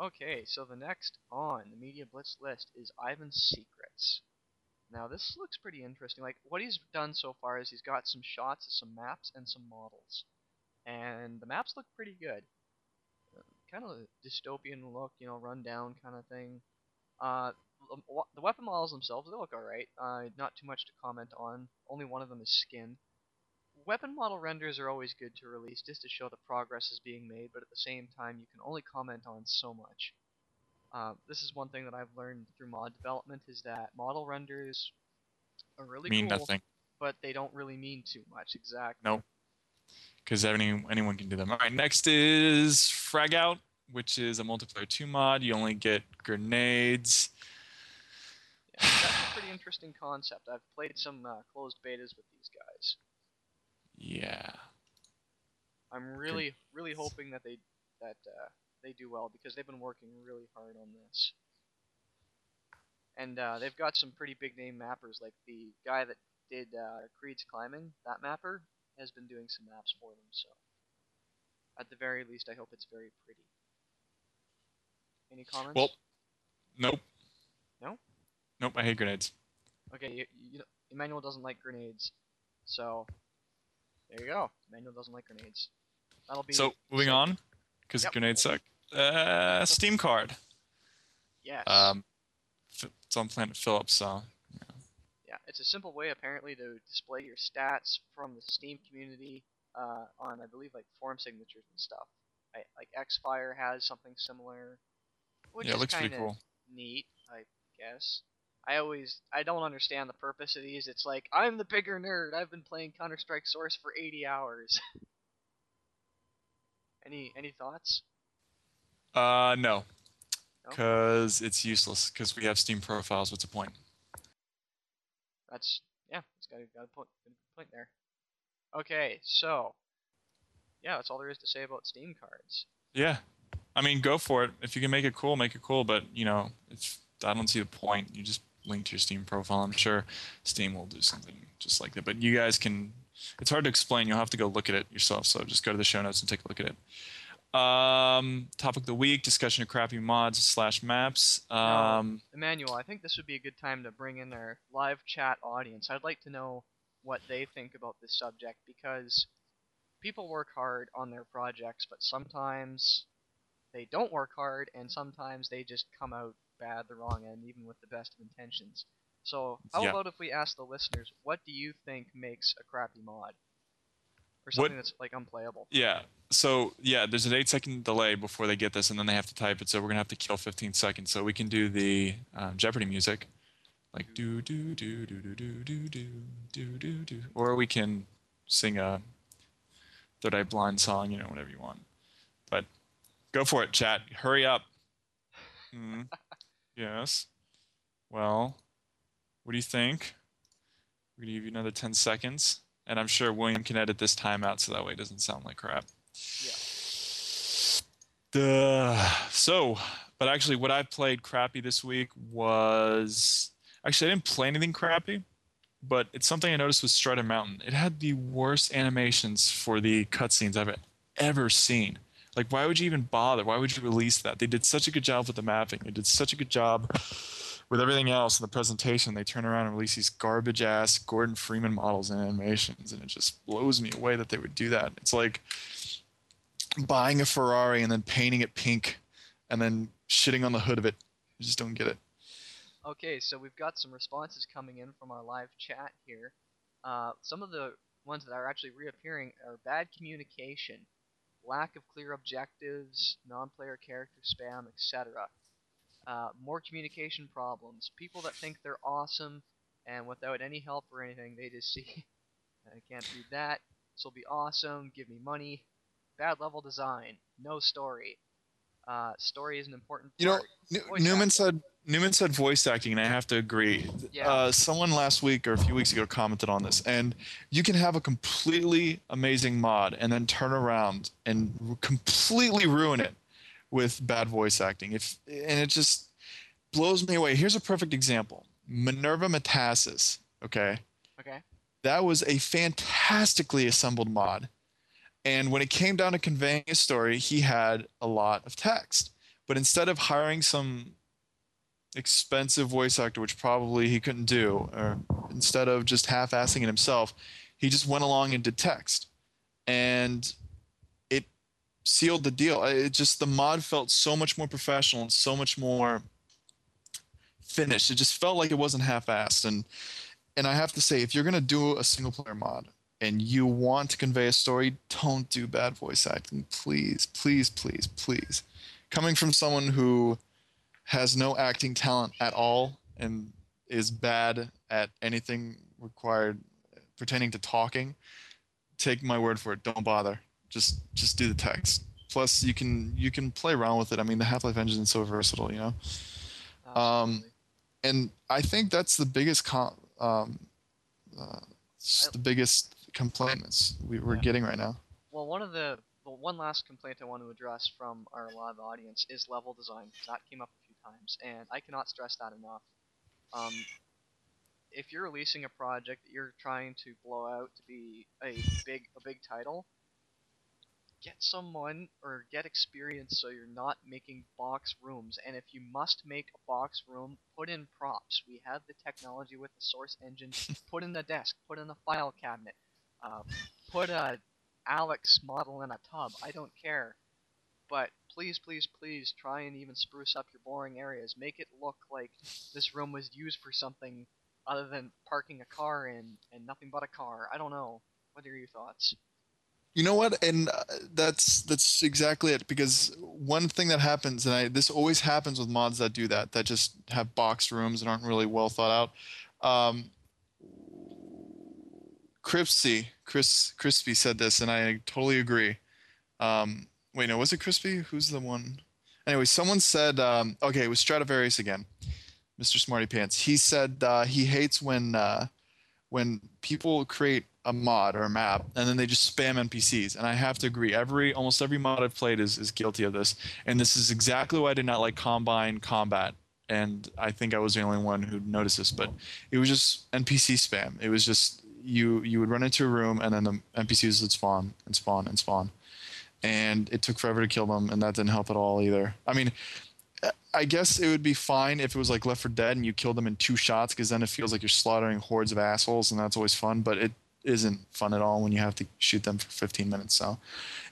Okay, so the next on the Media Blitz list is Ivan's Secrets. Now, this looks pretty interesting. Like, what he's done so far is he's got some shots of some maps and some models. And the maps look pretty good. Uh, kind of a dystopian look, you know, rundown kind of thing. Uh, the the weapon models themselves, they look alright. Uh, not too much to comment on. Only one of them is skinned weapon model renders are always good to release just to show the progress is being made, but at the same time, you can only comment on so much. Uh, this is one thing that I've learned through mod development is that model renders are really mean cool, nothing but they don't really mean too much. Exactly. Nope. because any, anyone can do them. All right, next is Frag Out, which is a multiplayer two mod. You only get grenades. Yeah, that's a pretty interesting concept. I've played some uh, closed betas with these guys. Yeah. I'm really, really hoping that they that uh, they do well because they've been working really hard on this. And uh, they've got some pretty big name mappers, like the guy that did uh, Creed's Climbing. That mapper has been doing some maps for them, so at the very least, I hope it's very pretty. Any comments? Well, nope. No? Nope. I hate grenades. okay, you, you know, Emanuel doesn't like grenades, so there you go. Emanuel doesn't like grenades. That'll be So moving on, because Yep. grenades suck. Uh, Steam card. Yes. Um, it's on Planet Phillips, so Yeah, it's a simple way apparently to display your stats from the Steam community uh, on, I believe, like form signatures and stuff. I, like Xfire has something similar, which yeah, is looks kind pretty of cool. neat, I guess. I always, I don't understand the purpose of these. It's like I'm the bigger nerd. I've been playing Counter Strike Source for 80 hours. any, any thoughts? Uh, no, No? because it's useless. Because we have Steam profiles. What's the point? That's yeah, it's got a, got a point, got a point there. Okay, so yeah, that's all there is to say about Steam cards. Yeah, I mean, go for it. If you can make it cool, make it cool. But you know, it's I don't see the point. You just link to your Steam profile. I'm sure Steam will do something just like that. But you guys can. It's hard to explain. You'll have to go look at it yourself. So just go to the show notes and take a look at it. Um, topic of the week: discussion of crappy mods slash maps. Um, Emanuel, I think this would be a good time to bring in our live chat audience. I'd like to know what they think about this subject because people work hard on their projects, but sometimes they don't work hard, and sometimes they just come out bad the wrong end, even with the best of intentions. So, how Yeah. about if we ask the listeners, what do you think makes a crappy mod? Or something that's like unplayable. Yeah. So yeah, there's an eight second delay before they get this, and then they have to type it. So we're gonna have to kill 15 seconds. So we can do the um, Jeopardy music, like do do do do do do do do do do do, or we can sing a Third Eye Blind song, you know, whatever you want. But go for it, chat. Hurry up. Hmm. Yes. Well, what do you think? We're gonna give you another 10 seconds. And I'm sure William can edit this time out so that way it doesn't sound like crap. Yeah. Duh. So, but actually, what I played crappy this week was actually I didn't play anything crappy, but it's something I noticed with Strider Mountain. It had the worst animations for the cutscenes I've ever seen. Like, why would you even bother? Why would you release that? They did such a good job with the mapping. They did such a good job with everything else in the presentation. They turn around and release these garbage ass Gordon Freeman models and animations, and it just blows me away that they would do that. It's like buying a Ferrari and then painting it pink and then shitting on the hood of it. I just don't get it. Okay, so we've got some responses coming in from our live chat here. Uh, some of the ones that are actually reappearing are bad communication, lack of clear objectives, non-player character spam, etc. Uh, more communication problems, people that think they're awesome, and without any help or anything, they just see, I can't read that. This will be awesome. Give me money. Bad level design. No story. Uh, story is an important You know, part. Voice Newman said Newman said voice acting, and I have to agree. Yeah. Uh, someone last week or a few weeks ago commented on this, and you can have a completely amazing mod and then turn around and completely ruin it with bad voice acting. If and it just blows me away. Here's a perfect example: Minerva Metastasis. Okay, Okay. that was a fantastically assembled mod. And when it came down to conveying a story, he had a lot of text. But instead of hiring some expensive voice actor, which probably he couldn't do, or instead of just half assing it himself, he just went along and did text. And it sealed the deal. It just, the mod felt so much more professional and so much more finished. It just felt like it wasn't half assed. And and I have to say, if you're gonna do a single player mod and you want to convey a story, don't do bad voice acting, please, please, please, please. Coming from someone who has no acting talent at all and is bad at anything required pertaining to talking, take my word for it. Don't bother. Just just do the text. Plus, you can you can play around with it. I mean, the Half Life engine is so versatile, you know Um, and I think that's the biggest com- um, uh, the biggest complaints we, we're Yeah. getting right now. Well, one of the well, one last complaint I want to address from our live audience is level design. That came up a times, and I cannot stress that enough. Um, if you're releasing a project that you're trying to blow out to be a big a big title, get someone or get experience so you're not making box rooms. And if you must make a box room, put in props. We have the technology with the source engine. put in the desk. Put in a file cabinet. Uh, put a Alex model in a tub. I don't care. But please, please, please try and even spruce up your boring areas. Make it look like this room was used for something other than parking a car in and nothing but a car. I don't know. What are your thoughts? You know what? And uh, that's that's exactly it. Because one thing that happens, and I, this always happens with mods that do that, that just have boxed rooms and aren't really well thought out. Um, Crispy, Chris Crispy said this, and I totally agree. Um, wait, no, was it Crispy? Who's the one? Anyway, someone said, um, okay, it was Stradivarius again, Mr. Smarty Pants. He said uh, he hates when uh, when people create a mod or a map and then they just spam NPCs. And I have to agree, every almost every mod I've played is, is guilty of this. And this is exactly why I did not like Combine Combat. And I think I was the only one who noticed this, but it was just NPC spam. It was just you you would run into a room and then the NPCs would spawn and spawn and spawn. And it took forever to kill them, and that didn't help at all either. I mean, I guess it would be fine if it was like Left 4 Dead and you killed them in two shots, because then it feels like you're slaughtering hordes of assholes, and that's always fun. But it isn't fun at all when you have to shoot them for 15 minutes. So,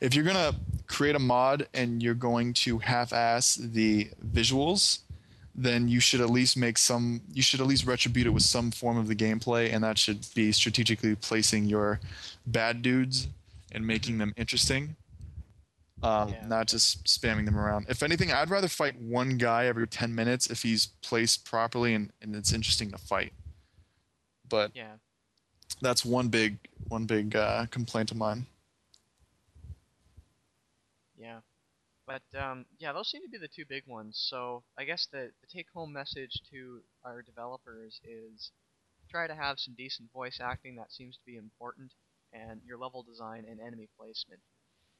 if you're gonna create a mod and you're going to half-ass the visuals, then you should at least make some. You should at least retribute it with some form of the gameplay, and that should be strategically placing your bad dudes and making them interesting. Um, Yeah. Not just spamming them around. If anything, I'd rather fight one guy every 10 minutes if he's placed properly and, and it's interesting to fight. But Yeah. that's one big one big uh, complaint of mine. Yeah. But um, yeah, those seem to be the two big ones. So I guess the, the take home message to our developers is try to have some decent voice acting. That seems to be important, and your level design and enemy placement.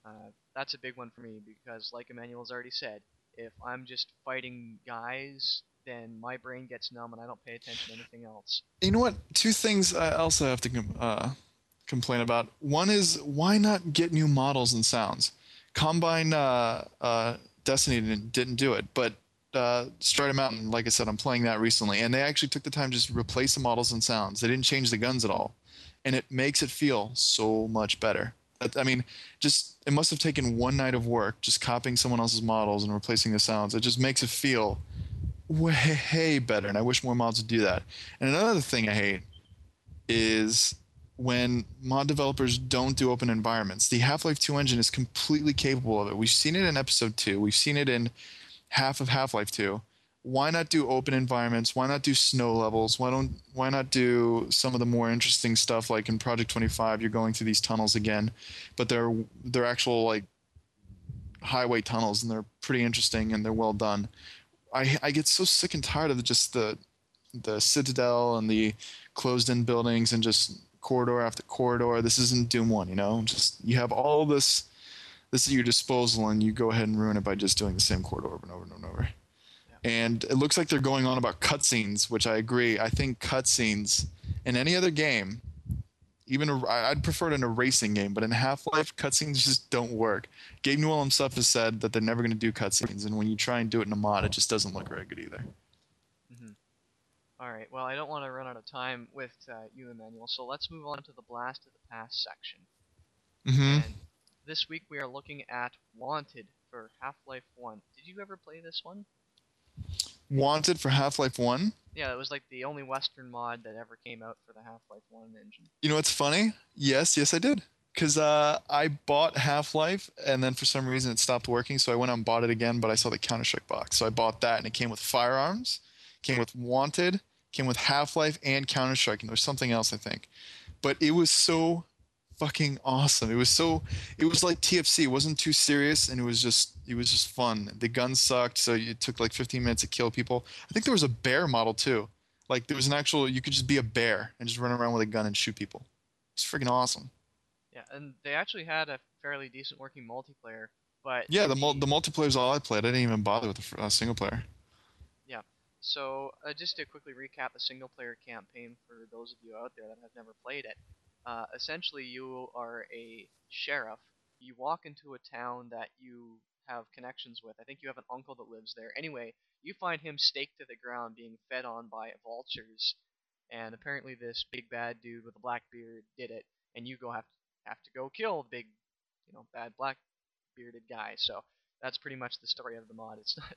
Uh, that's a big one for me because, like Emanuel's already said, if I'm just fighting guys, then my brain gets numb and I don't pay attention to anything else. You know what? Two things I also have to com- uh, complain about. One is why not get new models and sounds? Combine uh, uh, Destiny didn't, do it, but uh, Strider Mountain, like I said, I'm playing that recently, and they actually took the time to just replace the models and sounds. They didn't change the guns at all, and it makes it feel so much better. That- I mean, just it must have taken one night of work just copying someone else's models and replacing the sounds. It just makes it feel way better, and I wish more mods would do that. And another thing I hate is when mod developers don't do open environments. The Half-Life 2 engine is completely capable of it. We've seen it in episode 2. We've seen it in half of Half-Life 2. Why not do open environments? Why not do snow levels? Why don't why not do some of the more interesting stuff like in Project 25 you're going through these tunnels again, but they're they're actual like highway tunnels and they're pretty interesting and they're well done. I I get so sick and tired of just the the citadel and the closed in buildings and just corridor after corridor. This isn't Doom 1, you know? Just you have all this this at your disposal and you go ahead and ruin it by just doing the same corridor over and over and over and over. And it looks like they're going on about cutscenes, which I agree. I think cutscenes in any other game, even a, I'd prefer it in a racing game, but in Half-Life, cutscenes just don't work. Gabe Newell himself has said that they're never going to do cutscenes, and when you try and do it in a mod, it just doesn't look very good either. All right. Well, I don't want to run out of time with uh, you, Emanuel. So let's move on to the blast of the past section. Mm-hmm. And this week we are looking at Wanted for Half-Life 1. Did you ever play this one? Wanted for Half-Life 1. Yeah, it was like the only Western mod that ever came out for the Half-Life 1 engine. You know what's funny? Yes, yes, I did. Because uh, I bought Half Life, and then for some reason it stopped working, so I went out and bought it again, but I saw the Counter Strike box. So I bought that, and it came with firearms, came with Wanted, came with Half Life, and Counter Strike, and there was something else, I think. But it was so fucking awesome. It was so, it was like TFC. It wasn't too serious, and it was just, it was just fun. The gun sucked, so it took like 15 minutes to kill people. I think there was a bear model too. Like there was an actual, you could just be a bear and just run around with a gun and shoot people. It's freaking awesome. Yeah, and they actually had a fairly decent working multiplayer, but Yeah, the mul- the multiplayer is all I played. I didn't even bother with the uh, single player. Yeah. So, uh, just to quickly recap the single player campaign for those of you out there that have never played it, uh, essentially you are a sheriff. You walk into a town that you have connections with. I think you have an uncle that lives there. Anyway, you find him staked to the ground being fed on by vultures, and apparently this big bad dude with a black beard did it, and you go have to, have to go kill the big, you know, bad black bearded guy. So that's pretty much the story of the mod. It's not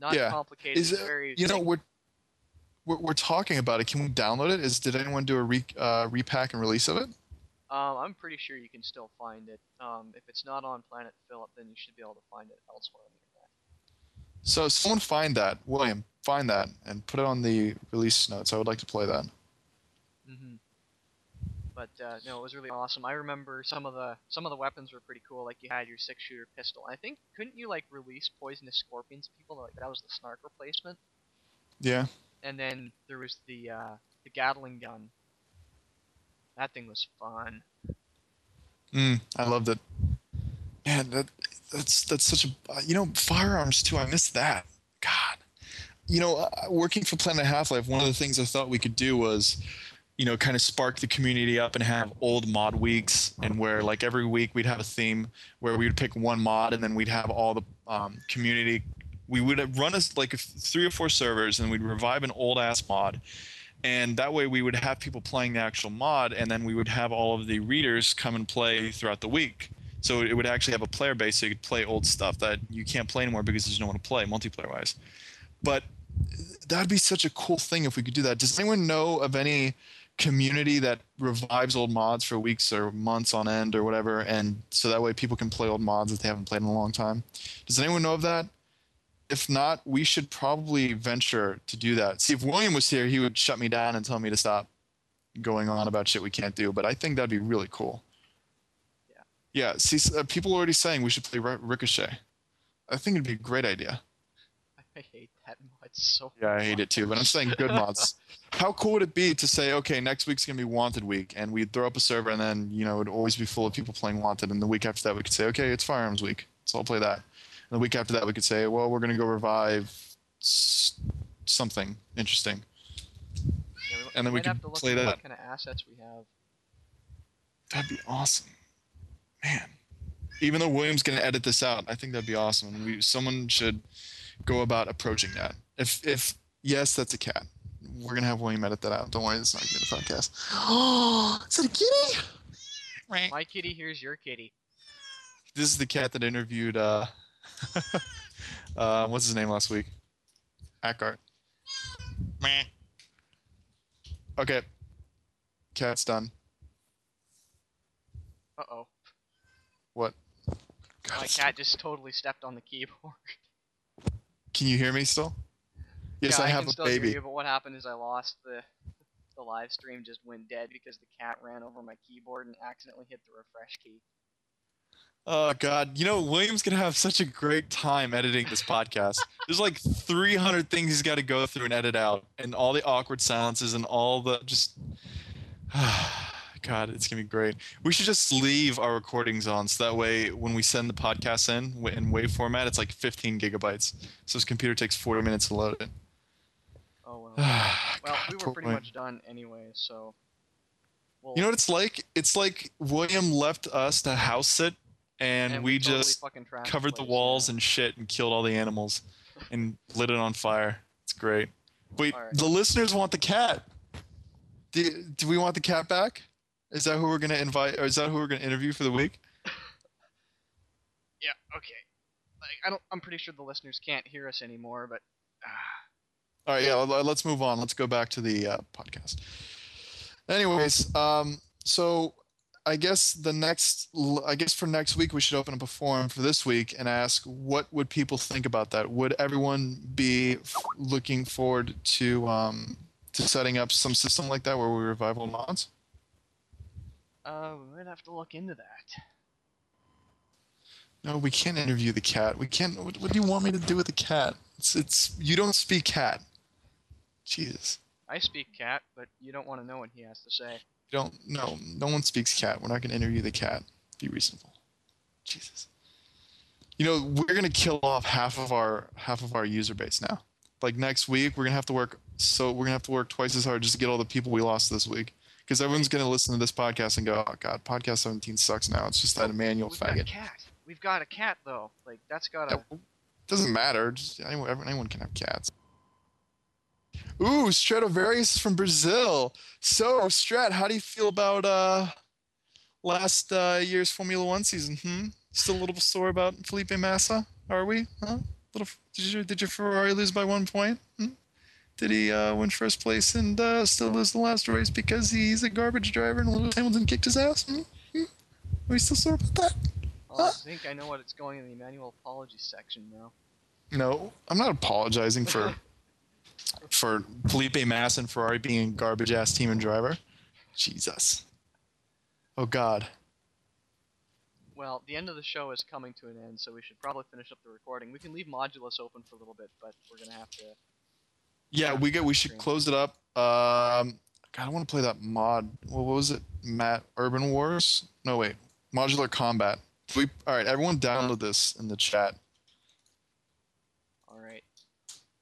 not Yeah. complicated. Is it- very You know, we're, we're we're talking about it. Can we download it? Is did anyone do a re, uh, repack and release of it? Um, I'm pretty sure you can still find it. Um, if it's not on Planet Philip, then you should be able to find it elsewhere on the internet. So someone find that, William, find that and put it on the release notes. I would like to play that. hmm But uh, no, it was really awesome. I remember some of the some of the weapons were pretty cool. Like you had your six shooter pistol. I think couldn't you like release poisonous scorpions people? Like that was the snark replacement. Yeah. And then there was the uh, the Gatling gun. That thing was fun. Mm, I loved it. Man, that that's that's such a uh, you know firearms too. I miss that. God, you know, uh, working for Planet Half Life, one of the things I thought we could do was, you know, kind of spark the community up and have old mod weeks, and where like every week we'd have a theme where we would pick one mod, and then we'd have all the um, community. We would run us like three or four servers, and we'd revive an old ass mod, and that way we would have people playing the actual mod, and then we would have all of the readers come and play throughout the week. So it would actually have a player base, so you could play old stuff that you can't play anymore because there's no one to play multiplayer wise. But that'd be such a cool thing if we could do that. Does anyone know of any community that revives old mods for weeks or months on end or whatever, and so that way people can play old mods that they haven't played in a long time? Does anyone know of that? If not, we should probably venture to do that. See, if William was here, he would shut me down and tell me to stop going on about shit we can't do. But I think that'd be really cool. Yeah. Yeah. See, uh, people are already saying we should play Ri- Ricochet. I think it'd be a great idea. I hate that mod so. Yeah, I hate it too, but I'm saying good mods. How cool would it be to say, okay, next week's gonna be Wanted Week, and we'd throw up a server, and then you know it'd always be full of people playing Wanted, and the week after that we could say, okay, it's Firearms Week, so I'll play that. And the week after that we could say, well, we're gonna go revive s- something interesting. Yeah, we, And then we might have could to look play at that. What kind of assets we have? That'd be awesome, man. Even though William's gonna edit this out, I think that'd be awesome, we someone should go about approaching that. If if yes, that's a cat. We're gonna have William edit that out. Don't worry, it's not gonna be a podcast. Oh, is that a kitty? Right. My kitty, here's your kitty. This is the cat that interviewed uh, uh what's his name last week? Ackart. Meh. Okay. Cat's done. Uh oh. What? God, My cat just totally stepped on the keyboard. Can you hear me still? Yes, yeah, I have can a baby. You, but what happened is I lost the the live stream just went dead because the cat ran over my keyboard and accidentally hit the refresh key. Oh God! You know William's gonna have such a great time editing this podcast. There's like 300 things he's got to go through and edit out, and all the awkward silences and all the just. God, it's gonna be great. We should just leave our recordings on, so that way when we send the podcast in in WAV format, it's like 15 gigabytes. So his computer takes 40 minutes to load it. Oh well. well, Well, we were pretty much done anyway, so. We'll, You know what it's like? It's like William left us to house sit, and, and we, totally just covered the place, walls yeah. and shit and killed all the animals and lit it on fire. It's great. Wait, Alright. the listeners want the cat. Do, do we want the cat back? Is that who we're gonna invite, or is that who we're gonna interview for the week? Yeah. Okay. Like I don't. I'm pretty sure the listeners can't hear us anymore, but. ah, All right, yeah. Let's move on. Let's go back to the uh, podcast. Anyways, um, so I guess the next, I guess for next week we should open up a forum for this week and ask what would people think about that? Would everyone be f- looking forward to um, to setting up some system like that where we revive old mods? Uh, we might have to look into that. No, we can't interview the cat. We can't. What, what do you want me to do with the cat? It's it's you don't speak cat. Jesus. I speak cat, but you don't want to know what he has to say. Don't no no one speaks cat. We're not gonna interview the cat. Be reasonable. Jesus. You know, we're gonna kill off half of our half of our user base now. Like next week we're gonna have to work so we're gonna have to work twice as hard just to get all the people we lost this week. Because everyone's gonna listen to this podcast and go, Oh god, podcast seventeen sucks now. It's just that Emanuel We've got a cat. We've got a cat though. Like that's gotta. Yeah, doesn't matter. Just anyone, anyone can have cats. Ooh, Stratovarius from Brazil. So, Strat, how do you feel about uh, last uh, year's Formula One season? Hmm? Still a little sore about Felipe Massa? Are we? Huh? Little? Did your did your Ferrari lose by one point? Hmm? Did he uh, win first place and uh, still lose the last race because he's a garbage driver and Lewis Hamilton kicked his ass? Hmm? Hmm? Are we still sore about that? Oh, I think I know what it's going in the Emanuel apology section now. No, I'm not apologizing for for Felipe Massa and Ferrari being a garbage ass team and driver. Jesus. Oh God. Well, the end of the show is coming to an end, so we should probably finish up the recording. We can leave Mogulus open for a little bit, but we're gonna have to. Yeah, we get. We should close it up. Um, God, I want to play that mod. What was it? Matt Urban Wars? No, wait. Modular Combat. We all right. Everyone, download this in the chat. All right.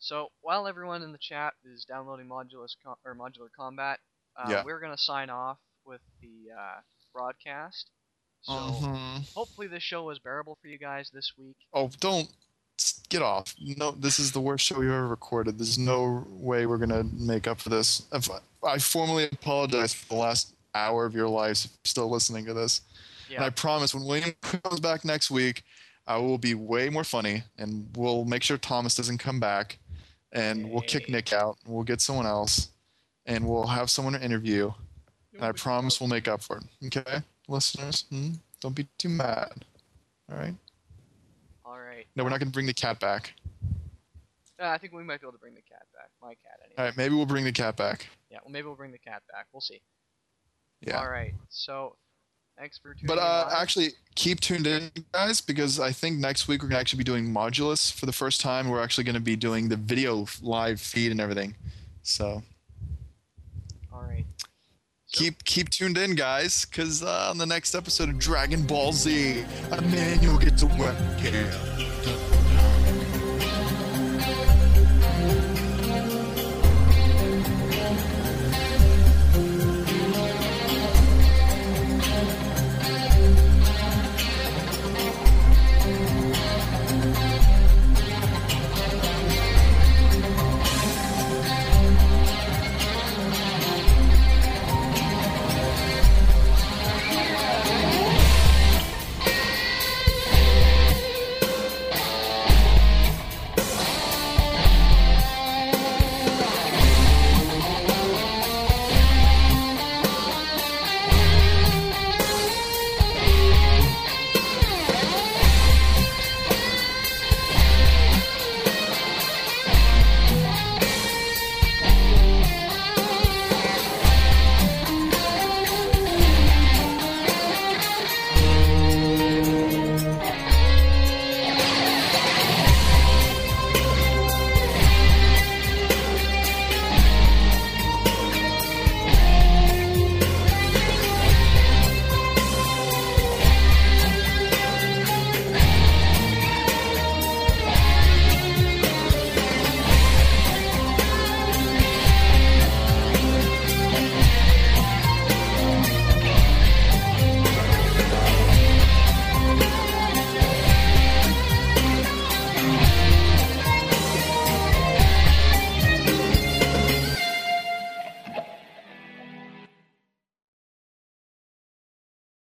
So while everyone in the chat is downloading Modulus com- or Modular Combat, uh, Yeah. we're gonna sign off with the uh, broadcast. So Mhm. hopefully this show was bearable for you guys this week. Oh, don't get off. No, this is the worst show we've ever recorded. There's no way we're gonna make up for this. If, I formally apologize for the last hour of your lives. Still listening to this, and I promise when William comes back next week, I will be way more funny, and we'll make sure Thomas doesn't come back, and we'll kick Nick out. And we'll get someone else, and we'll have someone to interview. And I promise we'll make up for it. Okay, listeners, hmm? don't be too mad. All right. All right. No, we're not gonna bring the cat back. Uh, I think we might be able to bring the cat back. My cat, anyway. All right, maybe we'll bring the cat back. Yeah. Well, maybe we'll bring the cat back. We'll see. Yeah. All right. So, thanks for tuning But uh, live. actually, keep tuned in, guys, because I think next week we're gonna actually be doing Mogulus for the first time. We're actually gonna be doing the video live feed and everything. So All right. So- keep keep tuned in, guys, because uh, on the next episode of Dragon Ball Z, a man you'll get to work.